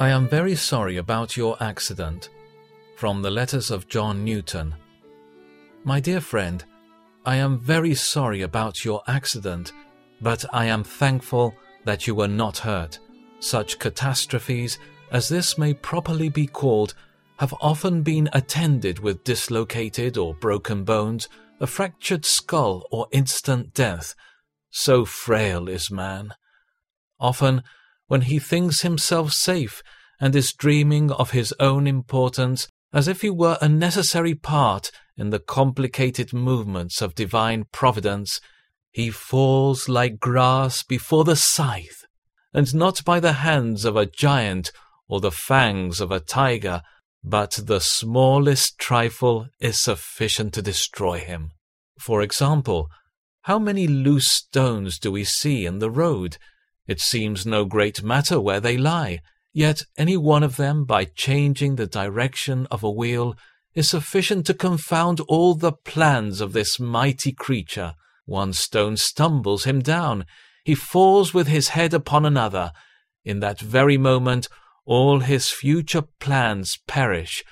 I am very sorry about your accident. From the letters of John Newton. My dear friend, I am very sorry about your accident, but I am thankful that you were not hurt. Such catastrophes, as this may properly be called, have often been attended with dislocated or broken bones, a fractured skull, or instant death. So frail is man. Often, when he thinks himself safe and is dreaming of his own importance as if he were a necessary part in the complicated movements of divine providence, he falls like grass before the scythe, and not by the hands of a giant or the fangs of a tiger, but the smallest trifle is sufficient to destroy him. For example, how many loose stones do we see in the road? It seems no great matter where they lie, yet any one of them, by changing the direction of a wheel, is sufficient to confound all the plans of this mighty creature. One stone stumbles him down. He falls with his head upon another. In that very moment, all his future plans perish.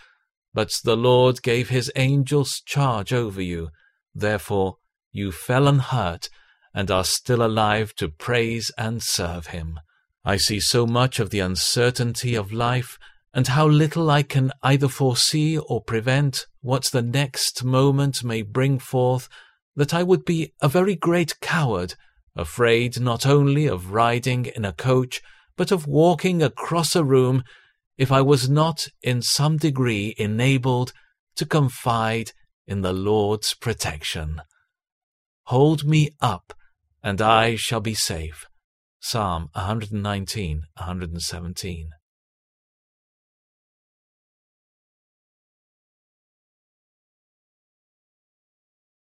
But the Lord gave his angels charge over you. Therefore, you fell unhurt and are still alive to praise and serve him. I see so much of the uncertainty of life and how little I can either foresee or prevent what the next moment may bring forth that I would be a very great coward, afraid not only of riding in a coach, but of walking across a room, if I was not in some degree enabled to confide in the Lord's protection. Hold me up and I shall be safe. Psalm 119, 117.